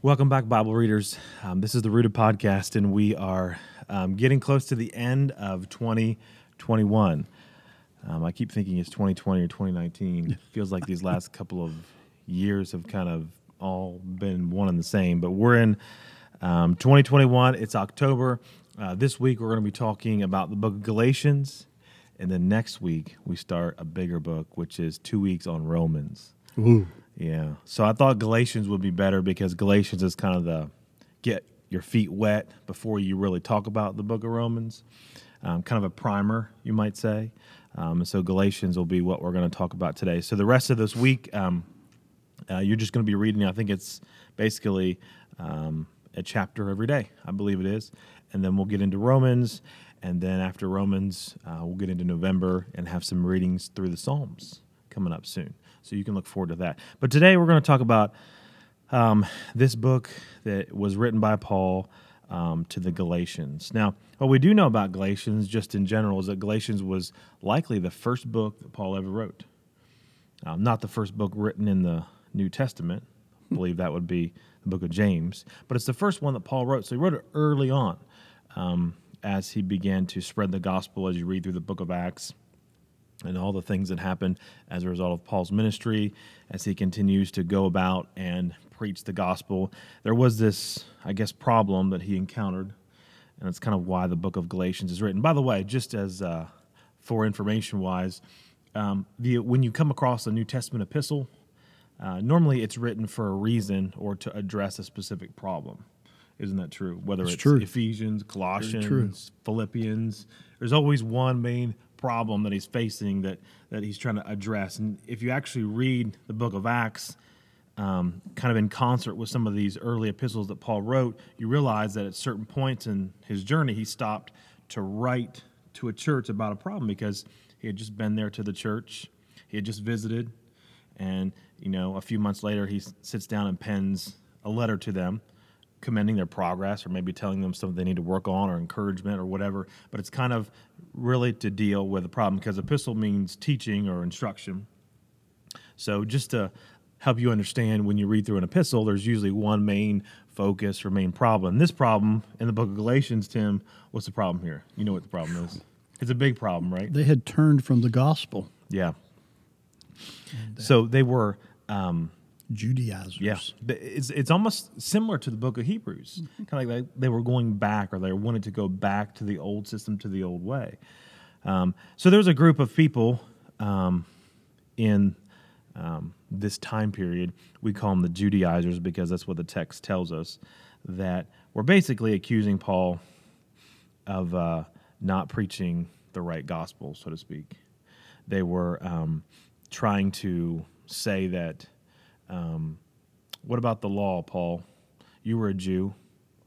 Welcome back, Bible readers. Um, this is the Rooted Podcast, and we are um, getting close to the end of 2021. Um, I keep thinking it's 2020 or 2019. It feels like these last couple of years have kind of all been one and the same, but we're in um, 2021. It's October. Uh, this week, we're going to be talking about the book of Galatians, and then next week, we start a bigger book, which is two weeks on Romans. Ooh. Yeah. So I thought Galatians would be better because Galatians is kind of the get your feet wet before you really talk about the book of Romans, um, kind of a primer, you might say. Um, and so Galatians will be what we're going to talk about today. So the rest of this week, um, uh, you're just going to be reading, I think it's basically um, a chapter every day, I believe it is. And then we'll get into Romans. And then after Romans, uh, we'll get into November and have some readings through the Psalms coming up soon. So you can look forward to that. But today we're going to talk about um, this book that was written by Paul um, to the Galatians. Now, what we do know about Galatians, just in general, is that Galatians was likely the first book that Paul ever wrote. Um, not the first book written in the New Testament. I believe that would be the book of James. But it's the first one that Paul wrote. So he wrote it early on um, as he began to spread the gospel as you read through the book of Acts and all the things that happened as a result of Paul's ministry as he continues to go about and preach the gospel. There was this, I guess, problem that he encountered, and it's kind of why the book of Galatians is written. By the way, just as uh, for information wise, um, the, when you come across a New Testament epistle, uh, normally it's written for a reason or to address a specific problem. Isn't that true? Whether it's, It's true. Ephesians, Colossians, Philippians, there's always one main problem that he's facing that that he's trying to address. And if you actually read the book of Acts, um, kind of in concert with some of these early epistles that Paul wrote, you realize that at certain points in his journey, he stopped to write to a church about a problem because he had just been there to the church, he had just visited, and you know, a few months later, he sits down and pens a letter to them commending their progress or maybe telling them something they need to work on or encouragement or whatever. But it's kind of really to deal with the problem because epistle means teaching or instruction. So just to help you understand when you read through an epistle, there's usually one main focus or main problem. This problem in the book of Galatians, Tim, what's the problem here? You know what the problem is. It's a big problem, right? They had turned from the gospel, Yeah. So they were um, Judaizers. Yeah, it's it's almost similar to the book of Hebrews. Kind of like they, they were going back, or they wanted to go back to the old system, to the old way. Um, so there was a group of people um, in um, this time period. We call them the Judaizers because that's what the text tells us. That were basically accusing Paul of uh, not preaching the right gospel, so to speak. They were um, trying to say that, um, what about the law, Paul? You were a Jew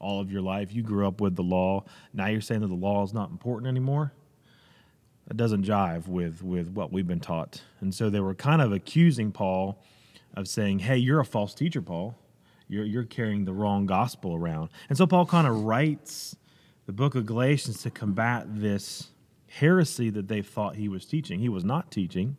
all of your life. You grew up with the law. Now you're saying that the law is not important anymore? That doesn't jive with, with what we've been taught. And so they were kind of accusing Paul of saying, hey, you're a false teacher, Paul. You're, you're carrying the wrong gospel around. And so Paul kind of writes the book of Galatians to combat this heresy that they thought he was teaching. He was not teaching,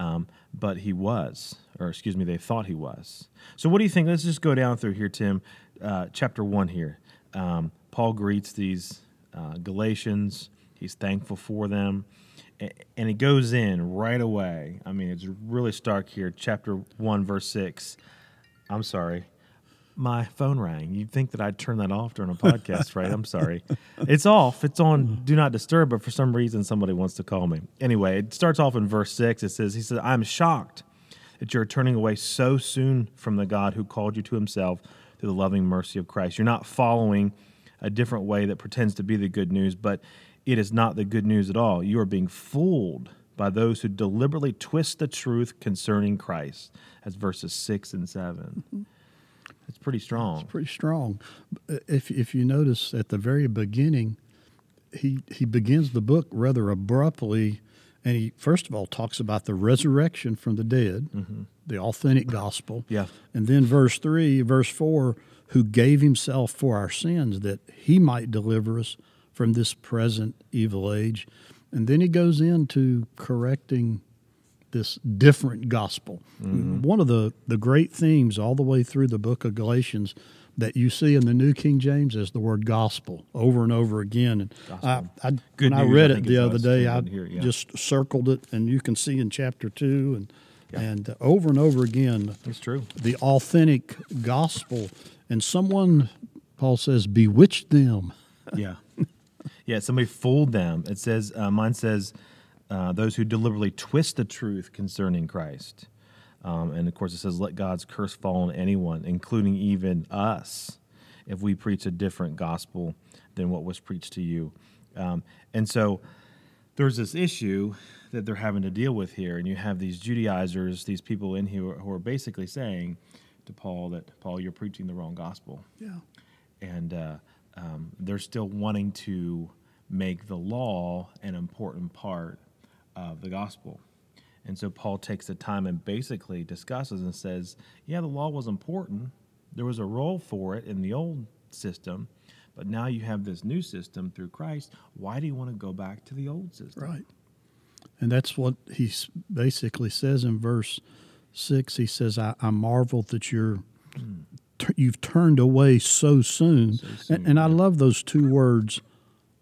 um, but he was, or excuse me, they thought he was. So, what do you think? Let's just go down through here, Tim. Uh, chapter one here. Um, Paul greets these uh, Galatians. He's thankful for them. A- And he goes in right away. I mean, it's really stark here. Chapter 1, verse 6. I'm sorry. My phone rang. You'd think that I'd turn that off during a podcast, right? I'm sorry. It's off. It's on do not disturb, but for some reason somebody wants to call me. Anyway, it starts off in verse 6. It says, He says, I'm shocked that you're turning away so soon from the God who called you to himself through the loving mercy of Christ. You're not following a different way that pretends to be the good news, but it is not the good news at all. You are being fooled by those who deliberately twist the truth concerning Christ. That's verses 6 and 7. Mm-hmm. It's pretty strong. It's pretty strong. If if you notice at the very beginning, he he begins the book rather abruptly, and he first of all talks about the resurrection from the dead, mm-hmm. the authentic gospel. Yeah. And then verse three, verse four, who gave himself for our sins that he might deliver us from this present evil age. And then he goes into correcting this different gospel. One of the, the great themes all the way through the book of Galatians that you see in the New King James is the word gospel over and over again. And I, Gospel. I, when I read I it the other day, I here, yeah. just circled it, and you can see in chapter two and Yeah. and over and over again It's true. the authentic gospel. And someone, Paul says, bewitched them. yeah. Yeah, somebody fooled them. It says, uh, mine says, uh, those who deliberately twist the truth concerning Christ. Um, and of course, it says, let God's curse fall on anyone, including even us, if we preach a different gospel than what was preached to you. Um, and so there's this issue that they're having to deal with here. And you have these Judaizers, these people in here who are basically saying to Paul that, Paul, you're preaching the wrong gospel Yeah. and uh, um, they're still wanting to make the law an important part of the gospel. And so Paul takes the time and basically discusses and says, yeah, the law was important. There was a role for it in the old system, but now you have this new system through Christ. Why do you want to go back to the old system? Right. And that's what he basically says in verse six. He says, I, I marvel that you're, tur- you've turned away so soon. So soon, and, and I love those two words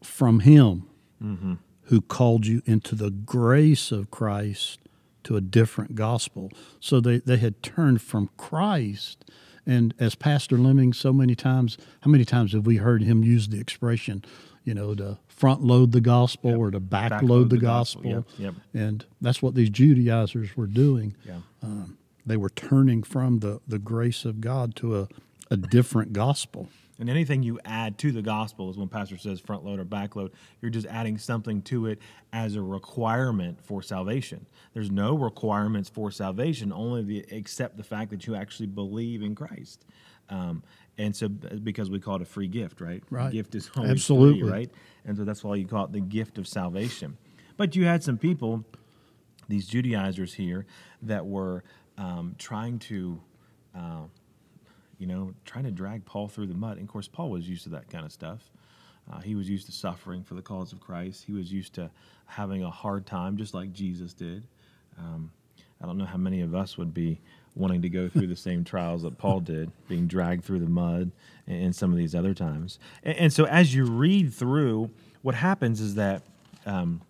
from him Mm-hmm. Who called you into the grace of Christ to a different gospel. So they, they had turned from Christ. And as Pastor Lemming, so many times, how many times have we heard him use the expression, you know, to front load the gospel Yep. or to back, Backload load the, the gospel. gospel? Yep, And that's what these Judaizers were doing. Yeah. Um, they were turning from the, the grace of God to a, a different gospel. And anything you add to the gospel is when pastor says front load or back load, you're just adding something to it as a requirement for salvation. There's no requirements for salvation, only the except the fact that you actually believe in Christ. Um, and so because we call it a free gift, right? Right. gift is Absolutely. free, right? And so that's why you call it the gift of salvation. But you had some people, these Judaizers here, that were um, trying to uh, you know, trying to drag Paul through the mud. And of course, Paul was used to that kind of stuff. Uh, he was used to suffering for the cause of Christ. He was used to having a hard time, just like Jesus did. Um, I don't know how many of us would be wanting to go through the same trials that Paul did, being dragged through the mud and, and some of these other times. And, and so, as you read through, what happens is that um,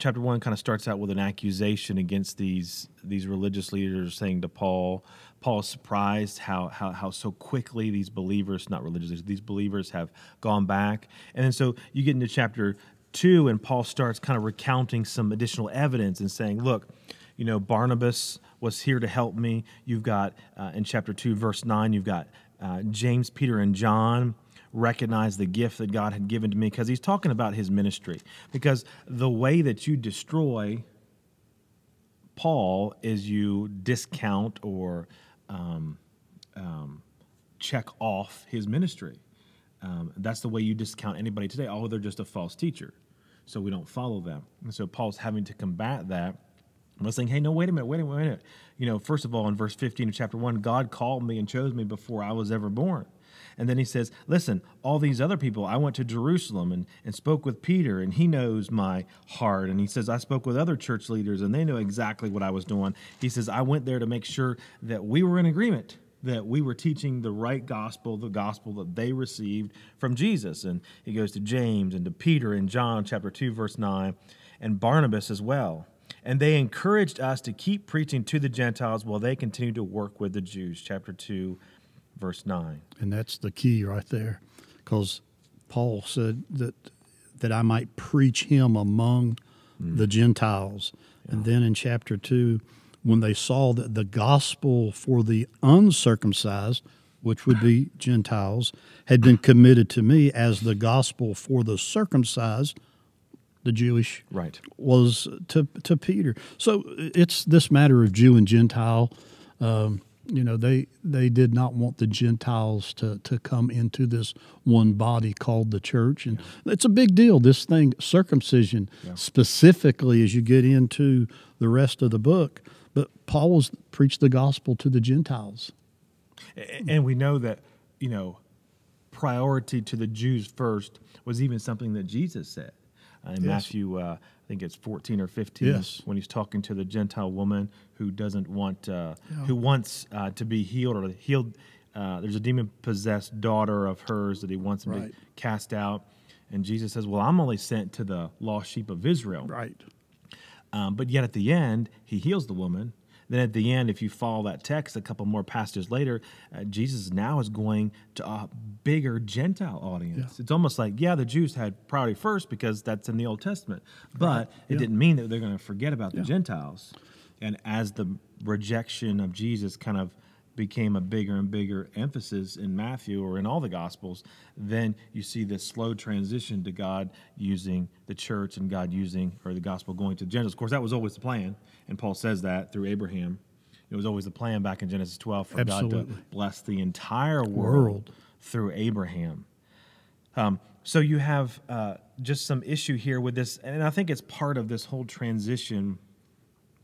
chapter one kind of starts out with an accusation against these these religious leaders, saying to Paul, Paul is surprised how how how so quickly these believers, not religious leaders, these believers have gone back, and then so you get into chapter two, and Paul starts kind of recounting some additional evidence and saying, look. You know, Barnabas was here to help me. You've got uh, in chapter 2, verse 9, you've got uh, James, Peter, and John recognize the gift that God had given to me because he's talking about his ministry. Because the way that you destroy Paul is you discount or um, um, check off his ministry. Um, that's the way you discount anybody today. Oh, they're just a false teacher, so we don't follow them. And so Paul's having to combat that. I'm saying, hey, no, wait a minute, wait a minute, wait a minute. You know, first of all, in verse 15 of chapter 1, God called me and chose me before I was ever born. And then he says, Listen, all these other people, I went to Jerusalem and, and spoke with Peter, and he knows my heart. And he says, I spoke with other church leaders, and they know exactly what I was doing. He says, I went there to make sure that we were in agreement, that we were teaching the right gospel, the gospel that they received from Jesus. And he goes to James and to Peter in John chapter 2, verse 9, and Barnabas as well. And they encouraged us to keep preaching to the Gentiles while they continue to work with the Jews. Chapter 2, verse 9. And that's the key right there. Because Paul said that that I might preach him among the Gentiles. And then in chapter two, when they saw that the gospel for the uncircumcised, which would be Gentiles, had been committed to me as the gospel for the circumcised, the Jewish Right. was to to Peter. So it's this matter of Jew and Gentile. Um, you know, they they did not want the Gentiles to to come into this one body called the church, and it's a big deal. This thing, circumcision, Yeah. specifically, as you get into the rest of the book. But Paul was preached the gospel to the Gentiles. And we know that, you know, priority to the Jews first was even something that Jesus said. uh, in Yes. Matthew, uh, think it's 14 or 15, Yes. when he's talking to the Gentile woman who doesn't want, uh, Yeah. who wants uh, to be healed or healed. Uh, there's a demon possessed daughter of hers that he wants to be cast out. And Jesus says, Well, I'm only sent to the lost sheep of Israel. Right. Um, but yet at the end, he heals the woman. Then at the end, if you follow that text, a couple more passages later, uh, Jesus now is going to a bigger Gentile audience. Yeah. It's almost like, yeah, the Jews had priority first because that's in the Old Testament, but it didn't mean that they're going to forget about the Gentiles. And as the rejection of Jesus kind of became a bigger and bigger emphasis in Matthew or in all the Gospels, then you see this slow transition to God using the church and God using, or the gospel going to the Gentiles. Of course, that was always the plan, and Paul says that through Abraham. It was always the plan back in Genesis 12 for God to bless the entire world, World. through Abraham. Um, so you have uh, just some issue here with this, and I think it's part of this whole transition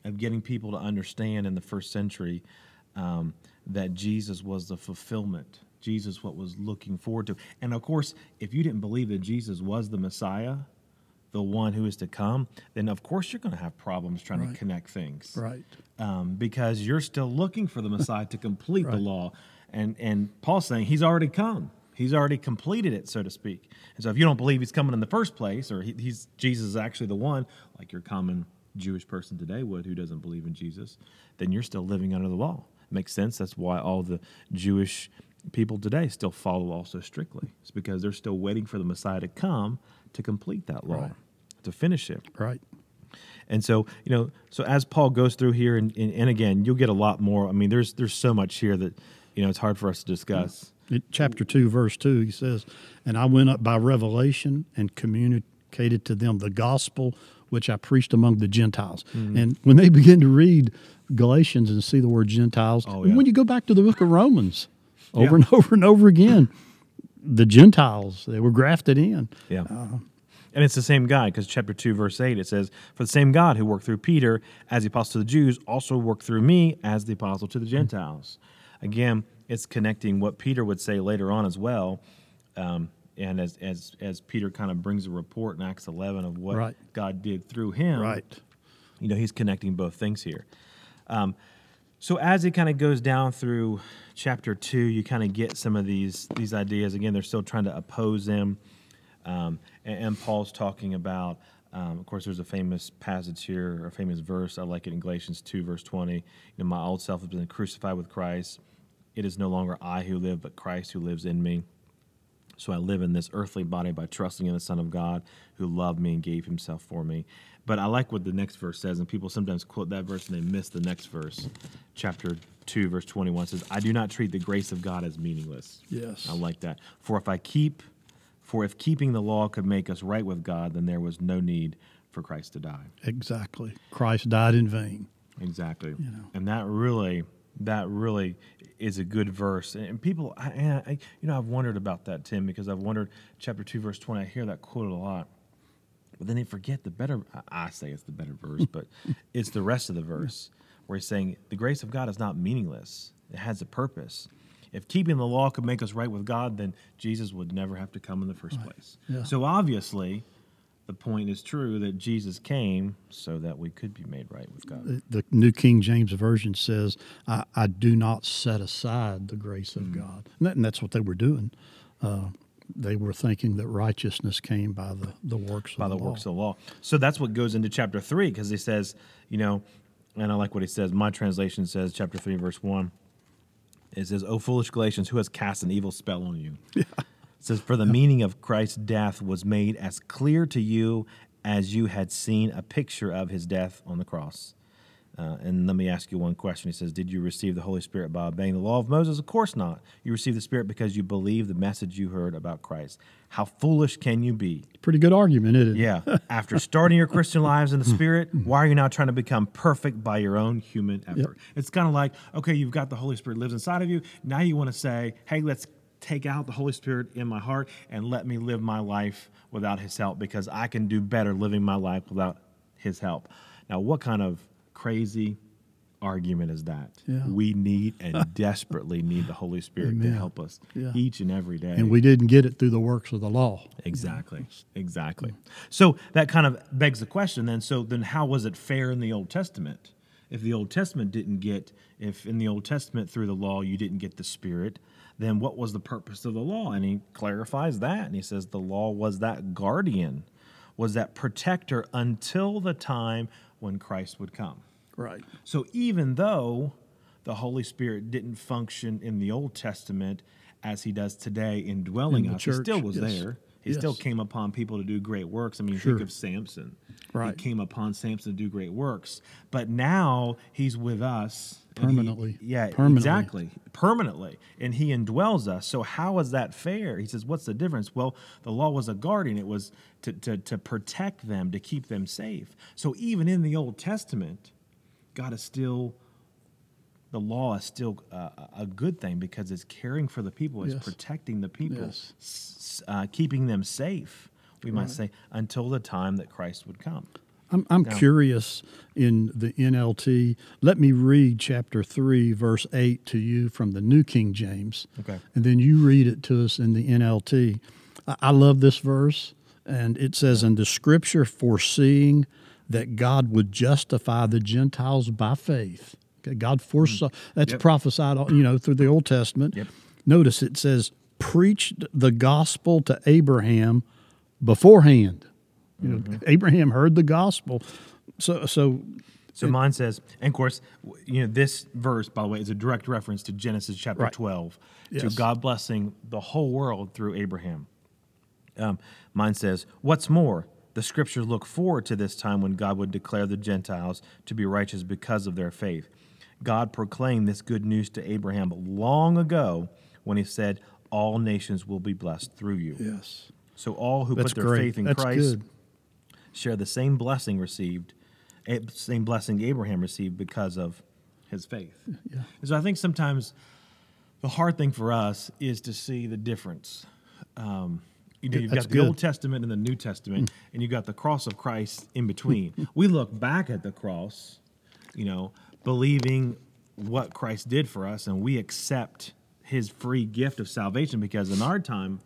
of getting people to understand in the first century um, that Jesus was the fulfillment. Jesus, what was looking forward to. And of course, if you didn't believe that Jesus was the Messiah, the one who is to come, then of course you're going to have problems trying Right. to connect things Right. um, because you're still looking for the Messiah to complete the law. And and Paul's saying he's already come. He's already completed it, so to speak. And so if you don't believe he's coming in the first place, or he, he's Jesus is actually the one, like your common Jewish person today would, who doesn't believe in Jesus, then you're still living under the law. Makes sense. That's why all the Jewish people today still follow law so strictly. It's because they're still waiting for the Messiah to come to complete that law, Right. to finish it. Right. And so, you know, so as Paul goes through here, and, and, and again, you'll get a lot more. I mean, there's there's so much here that, you know, it's hard for us to discuss. In chapter 2, verse 2, he says, And I went up by revelation and communicated to them the gospel which I preached among the Gentiles. Mm-hmm. And when they begin to read Galatians and see the word Gentiles, Oh, yeah. when you go back to the book of Romans, over Yeah. and over and over again, the Gentiles, they were grafted in. Yeah. and it's the same God, because chapter 2, verse 8, it says, For the same God who worked through Peter as the apostle to the Jews also worked through me as the apostle to the Gentiles. Again, it's connecting what Peter would say later on as well. Um, and as, as, as Peter kind of brings a report in Acts 11 of what Right. God did through him. Right. you know he's connecting both things here um, so as it kind of goes down through chapter two you kind of get some of these these ideas again they're still trying to oppose them um, and, and paul's talking about um, of course there's a famous passage here or a famous verse i like it in galatians 2 verse 20 you know my old self has been crucified with christ it is no longer i who live but christ who lives in me so I live in this earthly body by trusting in the Son of God who loved me and gave himself for me. But I like what the next verse says, and people sometimes quote that verse and they miss the next verse. Chapter 2, verse 21 says, I do not treat the grace of God as meaningless. Yes. I like that. For if I keep, for if keeping the law could make us right with God, then there was no need for Christ to die. Exactly. Christ died in vain. Exactly. You know. And that really, that really is a good verse. And people, I, I, you know, I've wondered about that, Tim, because I've wondered, chapter 2, verse 20, I hear that quoted a lot. But then they forget the better, I say it's the better verse, but it's the rest of the verse where he's saying, the grace of God is not meaningless, it has a purpose. If keeping the law could make us right with God, then Jesus would never have to come in the first place. Yeah. So obviously, the point is true that Jesus came so that we could be made right with God. The, the New King James Version says, I, I do not set aside the grace of Mm-hmm. God. And, that, and that's what they were doing. Uh, they were thinking that righteousness came by the, the works of by the law. works of the law. So that's what goes into chapter three because he says, you know, and I like what he says. My translation says, chapter three, verse one. It says, "O foolish Galatians, who has cast an evil spell on you?" It says, "For the meaning of Christ's death was made as clear to you as you had seen a picture of his death on the cross." Uh, and let me ask you one question. He says, Did you receive the Holy Spirit by obeying the law of Moses? Of course not. You received the Spirit because you believe the message you heard about Christ. How foolish can you be? Pretty good argument, isn't it? Yeah. After starting your Christian lives in the Spirit, why are you now trying to become perfect by your own human effort? It's kind of like, okay, you've got the Holy Spirit lives inside of you. Now you want to say, hey, let's take out the Holy Spirit in my heart and let me live my life without His help because I can do better living my life without His help. Now, what kind of crazy argument is that. Yeah. We need and desperately need the Holy Spirit to help us Yeah. each and every day. And we didn't get it through the works of the law. Exactly. Exactly. So that kind of begs the question then so then how was it fair in the Old Testament? If the Old Testament didn't get if in the Old Testament through the law you didn't get the spirit, then what was the purpose of the law? And he clarifies that and he says the law was that guardian, was that protector until the time when Christ would come. Right. So even though the Holy Spirit didn't function in the Old Testament as he does today, indwelling In us, he still was yes. there. He still came upon people to do great works. I mean, Sure. think of Samson. Right. He came upon Samson to do great works. But now he's with us. and he- Permanently. yeah, Permanently. exactly. Permanently. And he indwells us. So how is that fair? He says, What's the difference? Well, the law was a guardian. It was to, to, to protect them, to keep them safe. So even in the Old Testament, God is still, the law is still uh, a good thing because it's caring for the people, it's Yes. protecting the people, Yes. s- uh, keeping them safe, we might say, until the time that Christ would come. I'm, I'm Now- curious in the NLT. Let me read chapter 3, verse 8 to you from the New King James. Okay. And then you read it to us in the NLT. I, I love this verse. And it says, And the scripture foreseeing that God would justify the Gentiles by faith. God foresaw, that's Mm. Yep. prophesied, you know, through the Old Testament. Yep. Notice it says, preached the gospel to Abraham beforehand. You know, Mm-hmm. Abraham heard the gospel. So, so So mine says, and of course, you know, this verse, by the way, is a direct reference to Genesis chapter Right. 12, to God blessing the whole world through Abraham. Um, mine says, What's more, the scriptures look forward to this time when God would declare the Gentiles to be righteous because of their faith. God proclaimed this good news to Abraham long ago when he said, All nations will be blessed through you. yes, So all who that's put their great. faith in that's Christ good. share the same blessing received, eh, same blessing Abraham received because of his faith. Yeah. And so I think sometimes the hard thing for us is to see the difference. Um, you know, you've that's got the good. Old Testament and the New Testament, and you've got the cross of Christ in between. we look back at the cross, you know, believing what Christ did for us, and we accept his free gift of salvation because in our time,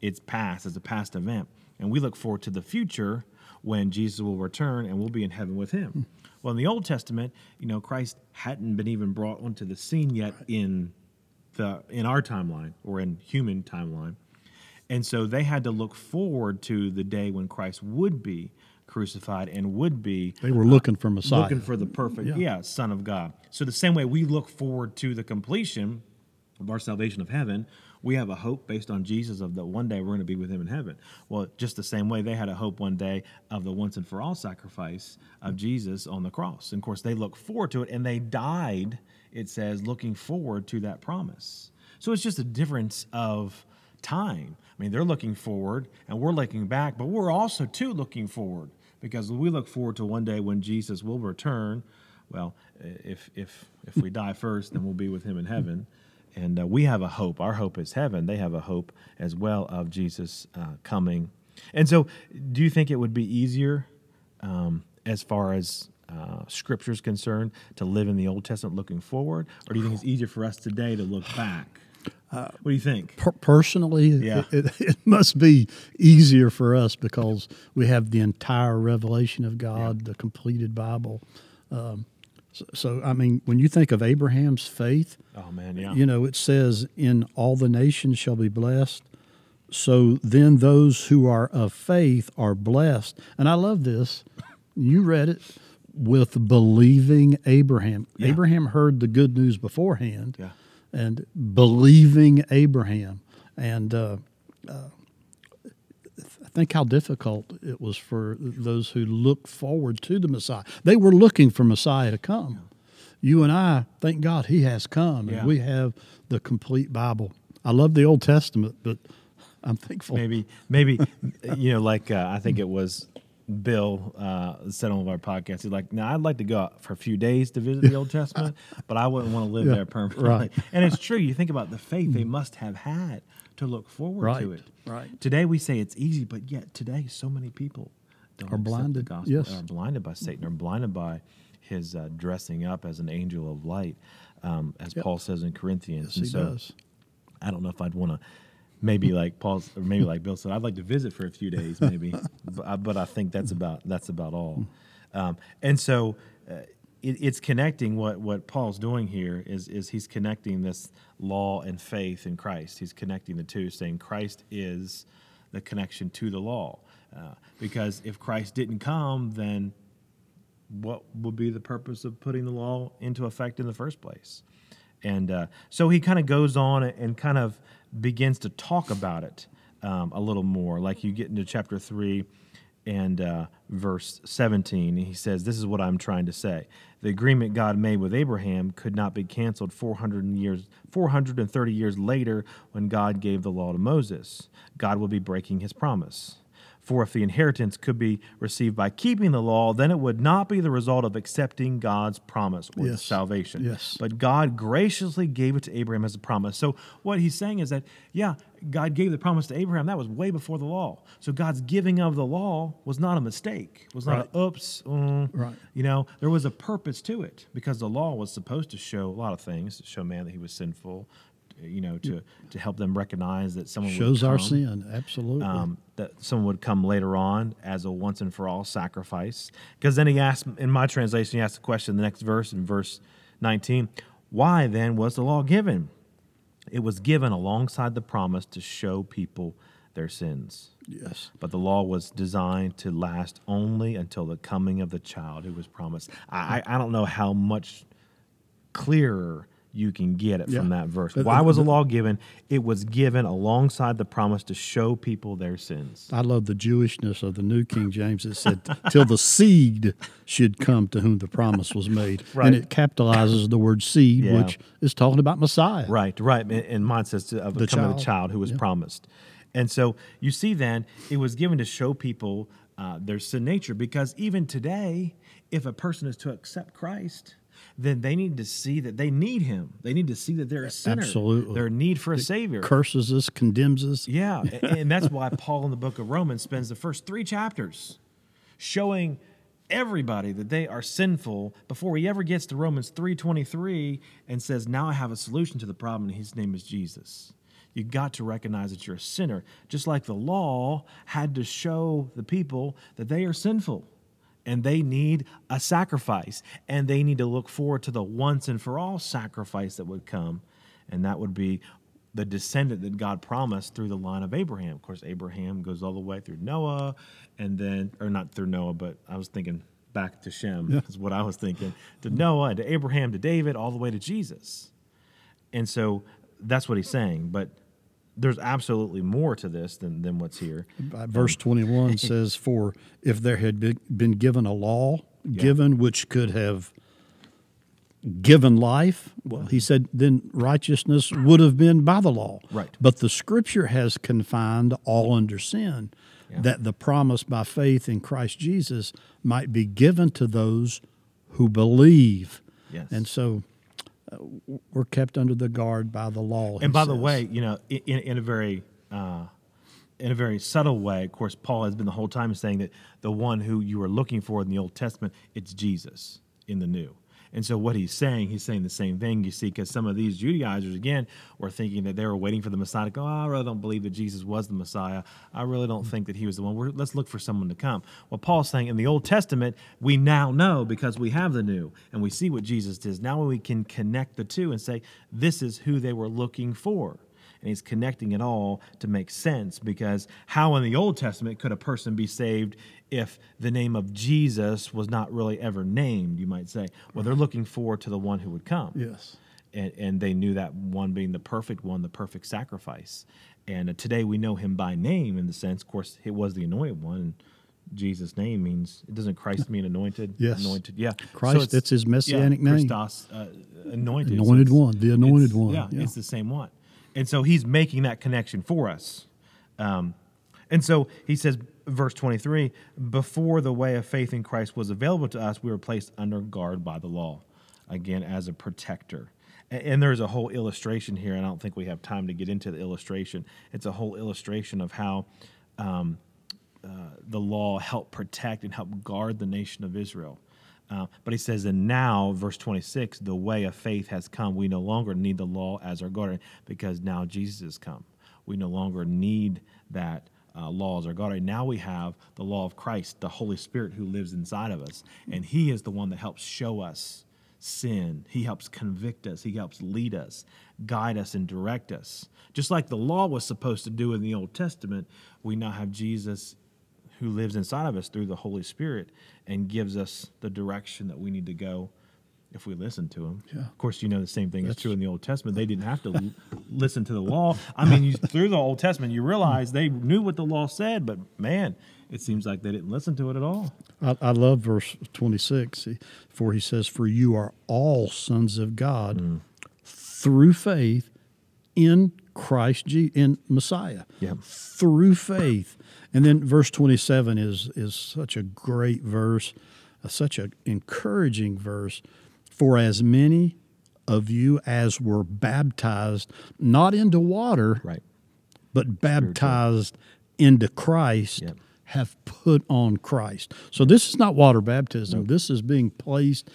it's past, it's a past event. And we look forward to the future when Jesus will return and we'll be in heaven with him. Well, in the Old Testament, you know, Christ hadn't been even brought onto the scene yet in the in our timeline or in human timeline. And so they had to look forward to the day when Christ would be crucified and would be They were looking for Messiah. looking for the perfect, Yeah. yeah. Son of God. So the same way we look forward to the completion of our salvation of heaven, we have a hope based on Jesus of that one day we're going to be with Him in heaven. Well, just the same way they had a hope one day of the once and for all sacrifice of Jesus on the cross. And of course, they look forward to it, and they died. It says looking forward to that promise. So it's just a difference of time. I mean, they're looking forward and we're looking back, but we're also too looking forward because we look forward to one day when Jesus will return. Well, if if if we die first, then we'll be with him in heaven. And uh, we have a hope. Our hope is heaven. They have a hope as well of Jesus uh, coming. And so, do you think it would be easier, um, as far as uh, Scripture is concerned, to live in the Old Testament looking forward, or do you think it's easier for us today to look back? What do you think? Per- personally, Yeah. it, it, it must be easier for us because we have the entire revelation of God, the completed Bible. Um, so, so, I mean, when you think of Abraham's faith, Oh man, yeah. you know, it says, "In all the nations shall be blessed." So then, those who are of faith are blessed, and I love this. You read it with believing Abraham. Yeah. Abraham heard the good news beforehand, Yeah. And believing Abraham, and uh, uh, think how difficult it was for those who looked forward to the Messiah. They were looking for Messiah to come. You and I, thank God, He has come, Yeah. and we have the complete Bible. I love the Old Testament, but I'm thankful. maybe maybe you know like uh, i think it was bill uh, said on one of our podcasts he's like now i'd like to go out for a few days to visit the old testament but i wouldn't want to live Yeah, there permanently right. and it's true you think about the faith they must have had to look forward Right, to it right. today we say it's easy but yet today so many people don't Are blinded, the gospel yes. are blinded by satan are blinded by his uh, dressing up as an angel of light, um, as Yep. Paul says in Corinthians. Yes, he does. I don't know if I'd want to. Maybe like Paul, or maybe like Bill said, I'd like to visit for a few days, maybe. but, I, but I think that's about that's about all. Um, and so, uh, it, it's connecting what what Paul's doing here is is he's connecting this law and faith in Christ. He's connecting the two, saying Christ is the connection to the law. Uh, because if Christ didn't come, then what would be the purpose of putting the law into effect in the first place? And uh, so he kind of goes on and kind of begins to talk about it um, a little more. Like you get into chapter 3 and uh, verse 17, he says, This is what I'm trying to say. The agreement God made with Abraham could not be canceled 400 years, 430 years later when God gave the law to Moses. God will be breaking his promise. For if the inheritance could be received by keeping the law, then it would not be the result of accepting God's promise or Yes. salvation. Yes. But God graciously gave it to Abraham as a promise. So what he's saying is that, yeah, God gave the promise to Abraham. That was way before the law. So God's giving of the law was not a mistake. Was not Right. a oops. mm. Right. You know, there was a purpose to it because the law was supposed to show a lot of things, to show man that he was sinful, you know, to to help them recognize that someone would Shows our sin, absolutely. um, that someone would come later on as a once and for all sacrifice. Because then he asked, in my translation, he asked the question in the next verse, in verse 19, why then was the law given? It was given alongside the promise to show people their sins. yes. But the law was designed to last only until the coming of the child who was promised. I I don't know how much clearer you can get it from that verse. Why was the law given? It was given alongside the promise to show people their sins. I love the Jewishness of the New King James. It said, "Till the seed should come to whom the promise was made," Right. and it capitalizes the word "seed," Yeah. which is talking about Messiah. Right, right. And- mine says of the coming of the child. child who was promised. And so you see then, it was given to show people uh, their sin nature because even today, if a person is to accept Christ, then they need to see that they need him. They need to see that they're a sinner. Absolutely. Their need for a savior. Curses us, condemns us. Yeah, and that's why Paul in the book of Romans spends the first three chapters showing everybody that they are sinful before he ever gets to Romans 3:23 and says, "Now I have a solution to the problem, and his name is Jesus." You got to recognize that you're a sinner, just like the law had to show the people that they are sinful and they need a sacrifice and they need to look forward to the once and for all sacrifice that would come and that would be the descendant that God promised through the line of Abraham. Of course, Abraham goes all the way through Noah and then or not through Noah, but I was thinking back to Shem Yeah. is what I was thinking. To Noah, to Abraham, to David, all the way to Jesus. And so that's what he's saying, but there's absolutely more to this than, than what's here. Uh, Verse 21 says, For if there had been, been given a law, given which could have given life, well, he said, then righteousness would have been by the law. Right. But the scripture has confined all under sin, Yeah. that the promise by faith in Christ Jesus might be given to those who believe. Yes. And so uh, we're kept under the guard by the law. And by the way, you know, in, in a very uh, in a very subtle way, of course, Paul has been the whole time saying that the one who you are looking for in the Old Testament, it's Jesus in the New. And so what he's saying, he's saying the same thing. You see, because some of these Judaizers again were thinking that they were waiting for the Messiah to go. Oh, I really don't believe that Jesus was the Messiah. I really don't think that he was the one. We're, let's look for someone to come. Well, Paul's saying in the Old Testament, we now know because we have the New and we see what Jesus did. Now we can connect the two and say this is who they were looking for and he's connecting it all to make sense because how in the Old Testament could a person be saved if the name of Jesus was not really ever named, you might say? Well, they're looking forward to the one who would come. Yes. And, and they knew that one being the perfect one, the perfect sacrifice. And uh, today we know him by name in the sense, of course, it was the anointed one. And Jesus' name means, it doesn't Christ mean anointed? Yes. Anointed, yeah. Christ, it's- that's his messianic yeah, name. Christos, uh, anointed. Anointed it's- one, the anointed one, Yeah, yeah. it's the same one. And so he's making that connection for us. Um, and so he says, verse 23 before the way of faith in Christ was available to us, we were placed under guard by the law, again, as a protector. And there's a whole illustration here. I don't think we have time to get into the illustration. It's a whole illustration of how um, uh, the law helped protect and help guard the nation of Israel. Uh, but he says, and now, verse 26, the way of faith has come. We no longer need the law as our guardian because now Jesus has come. We no longer need that uh, law as our. Now we have the law of Christ, the Holy Spirit who lives inside of us. And he is the one that helps show us sin. He helps convict us. He helps lead us, guide us, and direct us. Just like the law was supposed to do in the Old Testament, we now have Jesus who lives inside of us through the Holy Spirit and gives us the direction that we need to go if we listen to him. Yeah. Of course, you know the same thing That's- is true in the Old Testament. They didn't have to l- listen to the law. I mean, you, through the Old Testament, you realize they knew what the law said, but man, it seems like they didn't listen to it at all. I, I love verse 26, for he says, For you are all sons of God Mm. through faith in Christ, in Messiah. Yeah. Through faith. And then verse 27 is, is such a great verse, uh, such an encouraging verse. For as many of you as were baptized, not into water, Right. but baptized into Christ Yep. have put on Christ. So this is not water baptism. This is being placed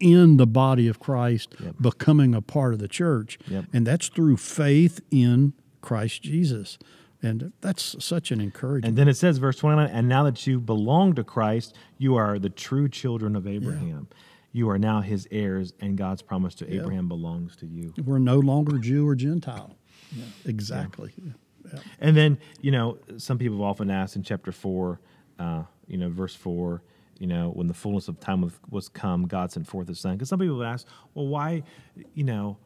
in the body of Christ, Yep. becoming a part of the church. And that's through faith in Christ Jesus. And that's such an encouragement. And then it says, verse 29, and now that you belong to Christ, you are the true children of Abraham. You are now his heirs, and God's promise to Yeah. Abraham belongs to you. We're no longer Jew or Gentile. Exactly. Yeah. And then, you know, some people have often asked in chapter 4, uh, you know, verse 4, you know, when the fullness of time was, was come, God sent forth his son. Because some people would ask, well, why, you know,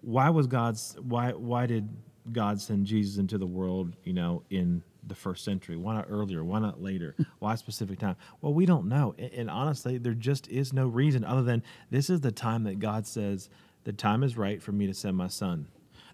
why was God's, why, why did God send Jesus into the world, you know, in the first century? Why not earlier? Why not later? Why a specific time? Well, we don't know. And, and honestly, there just is no reason other than this is the time that God says, the time is right for me to send my son.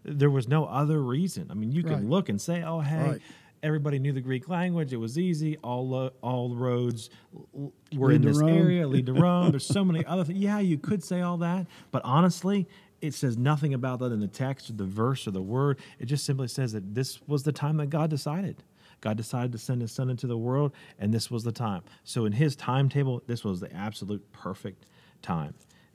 There was no other reason. I mean, you can Right. look and say, oh, hey, Right. everybody knew the Greek language. It was easy. All lo- all roads l- were Lead in this Rome. area, lead to Rome. There's so many other things. Yeah, you could say all that, but honestly, it says nothing about that in the text or the verse or the word. It just simply says that this was the time that God decided. God decided to send his son into the world, and this was the time. So, in his timetable, this was the absolute perfect time.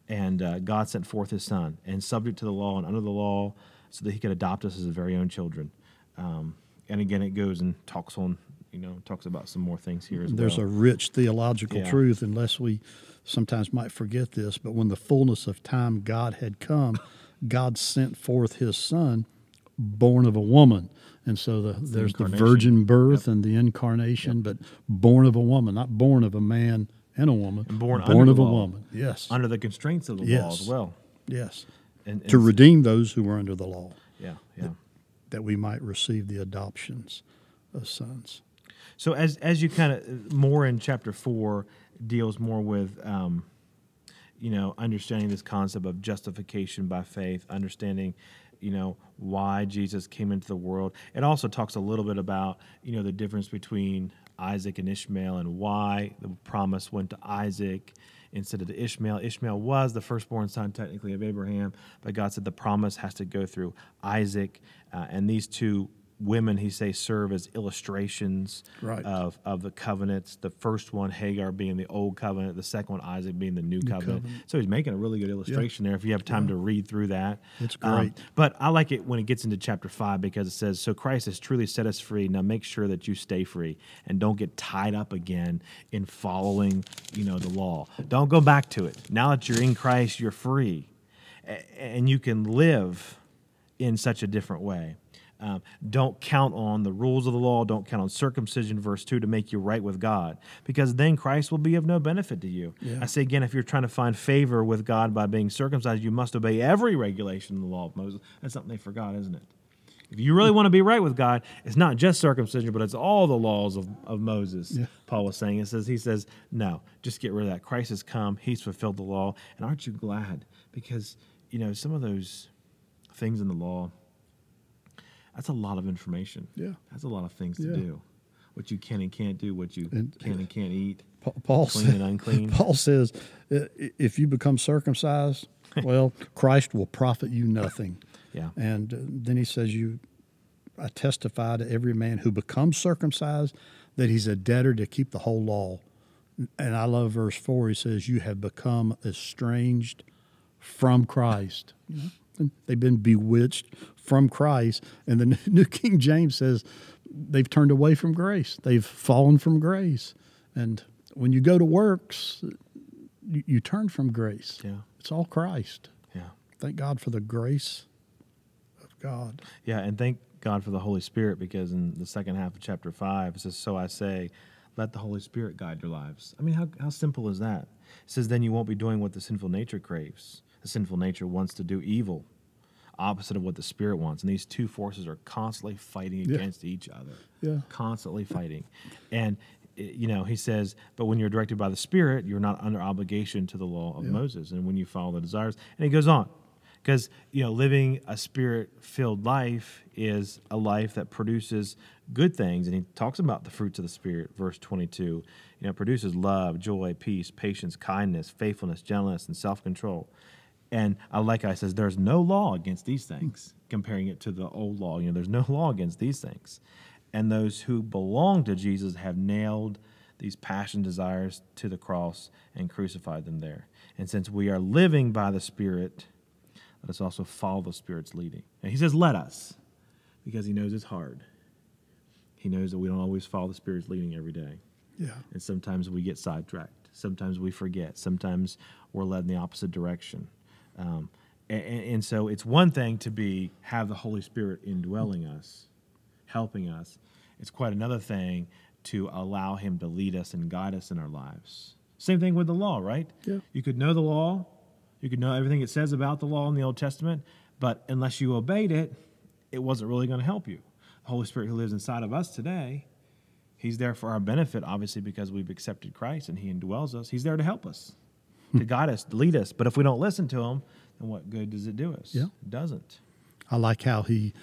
And uh, God sent forth his son, and subject to the law and under the law, so that he could adopt us as his very own children. Um, and again, it goes and talks on, you know, talks about some more things here as There's well. a rich theological Yeah. truth, unless we sometimes might forget this. But when the fullness of time God had come, God sent forth His Son, born of a woman. And so the, there's the virgin birth and the incarnation, but born of a woman, not born of a man and a woman, And born born under of the a law. woman. Yes, under the constraints of the law as well. yes, And, and to redeem those who were under the law, yeah, yeah. that we might receive the adoptions of sons. So as as you kind of more in chapter four deals more with um, you know understanding this concept of justification by faith, understanding you know why Jesus came into the world. It also talks a little bit about you know the difference between Isaac and Ishmael and why the promise went to Isaac instead of to Ishmael. Ishmael was the firstborn son technically of Abraham, but God said the promise has to go through Isaac, uh, and these two women he say serve as illustrations Right. of of the covenants. The first one, Hagar, being the old covenant. The second one, Isaac, being the new, covenant. covenant. So he's making a really good illustration there. If you have time to read through that, It's Um, great. but I like it when it gets into chapter five because it says, "So Christ has truly set us free. Now make sure that you stay free and don't get tied up again in following, you know, the law. Don't go back to it. Now that you're in Christ, you're free, and you can live in such a different way." Um, don't count on the rules of the law. Don't count on circumcision, verse 2, to make you right with God, because then Christ will be of no benefit to you. Yeah. I say again, if you're trying to find favor with God by being circumcised, you must obey every regulation in the law of Moses. That's something they forgot, isn't it? If you really want to be right with God, it's not just circumcision, but it's all the laws of, of Moses. Yeah. Paul was saying. It says he says, no, just get rid of that. Christ has come, he's fulfilled the law. And aren't you glad? Because, you know, some of those things in the law, that's a lot of information. Yeah. That's a lot of things to do. What you can and can't do, what you And- can and can't eat. Paul Clean said- and unclean. Paul says, uh, if you become circumcised, well, Christ will profit you nothing. Yeah. And uh, then he says, "You, I testify to every man who becomes circumcised that he's a debtor to keep the whole law. And I love verse 4. He says, You have become estranged from Christ. You know? And they've been bewitched from Christ. And the New King James says, They've turned away from grace. They've fallen from grace. And when you go to works, you, you turn from grace. Yeah. It's all Christ. Yeah. Thank God for the grace of God. Yeah, and thank God for the Holy Spirit because in the second half of chapter 5, it says, So I say, let the Holy Spirit guide your lives. I mean, how, how simple is that? It says, Then you won't be doing what the sinful nature craves. The sinful nature wants to do evil, opposite of what the Spirit wants. And these two forces are constantly fighting Yeah. against each other. Yeah. Constantly fighting. And, eh, you know, he says, But when you're directed by the Spirit, you're not under obligation to the law of Yeah. Moses. And when you follow the desires, and he goes on because you know living a spirit filled life is a life that produces good things and he talks about the fruits of the spirit verse 22 you know produces love joy peace patience kindness faithfulness gentleness and self-control and i like I says there's no law against these things comparing it to the old law you know there's no law against these things and those who belong to jesus have nailed these passion desires to the cross and crucified them there and since we are living by the spirit let us also follow the Spirit's leading. And he says, let us, because he knows it's hard. He knows that we don't always follow the Spirit's leading every day. Yeah. And sometimes we get sidetracked. Sometimes we forget. Sometimes we're led in the opposite direction. Um, and, and so it's one thing to be have the Holy Spirit indwelling us, helping us. It's quite another thing to allow Him to lead us and guide us in our lives. Same thing with the law, right? Yeah. You could know the law, you could know everything it says about the law in the Old Testament, but unless you obeyed it, it wasn't really going to help you. The Holy Spirit who lives inside of us today, He's there for our benefit, obviously, because we've accepted Christ and He indwells us. He's there to help us, to guide us, to lead us. But if we don't listen to Him, then what good does it do us? Yeah. It doesn't. I like how he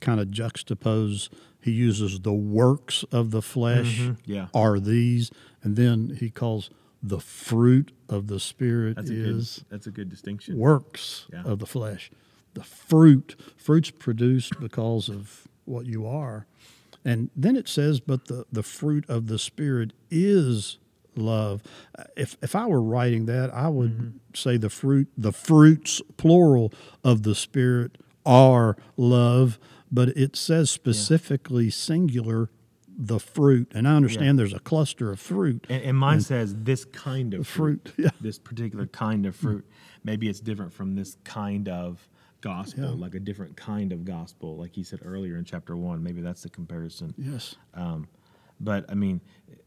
kind of juxtapose. He uses the works of the flesh Mhm. Yeah. are these, and then he calls the fruit of the spirit That's a is good. That's a good distinction. works Yeah. of the flesh. The fruit, fruit's produced because of what you are. And then it says, but the, the fruit of the Spirit is love. Uh, If, if I were writing that, I would Mm-hmm. say the fruit, the fruits, plural, of the Spirit are love, but it says specifically singular, the fruit. And I understand there's a cluster of fruit. And, and mine says this kind of fruit. fruit, yeah. This particular kind of fruit. Maybe it's different from this kind of gospel, Yeah. like a different kind of gospel, like he said earlier in chapter one. Maybe that's the comparison. Yes. Um, but I mean,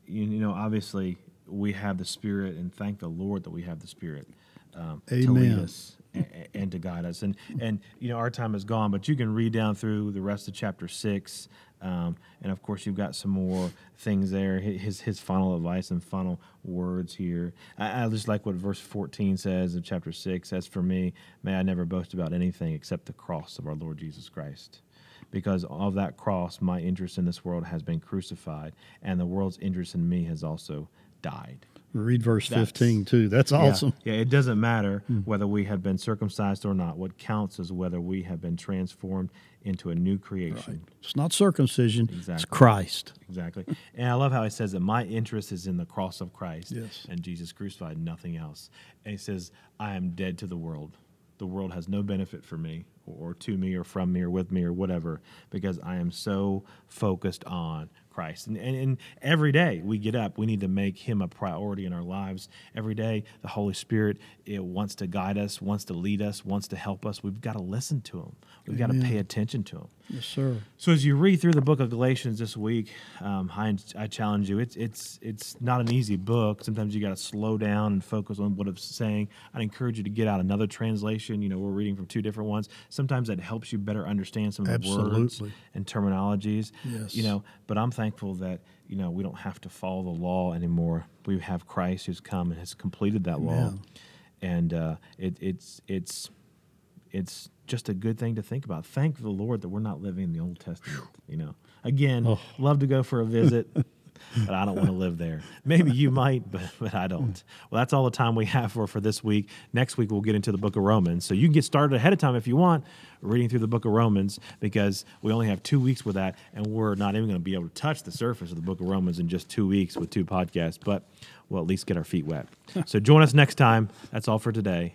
you, you know, obviously we have the Spirit, and thank the Lord that we have the Spirit um, to lead us and, and to guide us. And and you know, our time is gone, but you can read down through the rest of chapter six, um, and of course, you've got some more things there. His his final advice and final words here. I, I just like what verse fourteen says in chapter six. As for me, may I never boast about anything except the cross of our Lord Jesus Christ because of that cross, my interest in this world has been crucified, and the world's interest in me has also died. Read verse That's- 15 too. That's awesome. Yeah, it doesn't matter hmm. whether we have been circumcised or not. What counts is whether we have been transformed into a new creation. It's not circumcision, it's Christ. Exactly. And I love how he says that my interest is in the cross of Christ Yes. and Jesus crucified, nothing else. And he says, I am dead to the world. The world has no benefit for me or to me or from me or with me or whatever because I am so focused on Christ. And, and, and every day we get up, we need to make him a priority in our lives. Every day, the Holy Spirit it wants to guide us, wants to lead us, wants to help us. We've got to listen to him. We've got to pay attention to him. Yes, sir. So as you read through the book of Galatians this week, um, I, I challenge you. It's it's it's not an easy book. Sometimes you got to slow down and focus on what it's saying. I'd encourage you to get out another translation. You know, we're reading from two different ones. Sometimes that helps you better understand some of the words and terminologies. Yes. You know, but I'm thankful that you know we don't have to follow the law anymore. We have Christ who's come and has completed that law, Amen. and uh, it, it's it's it's just a good thing to think about. Thank the Lord that we're not living in the Old Testament. You know, again, Oh. love to go for a visit. but I don't want to live there. Maybe you might, but but I don't. Hmm. Well, that's all the time we have for for this week. Next week we'll get into the Book of Romans, so you can get started ahead of time if you want reading through the Book of Romans because we only have two weeks with that, and we're not even going to be able to touch the surface of the Book of Romans in just two weeks with two podcasts. But we'll at least get our feet wet. so join us next time. That's all for today.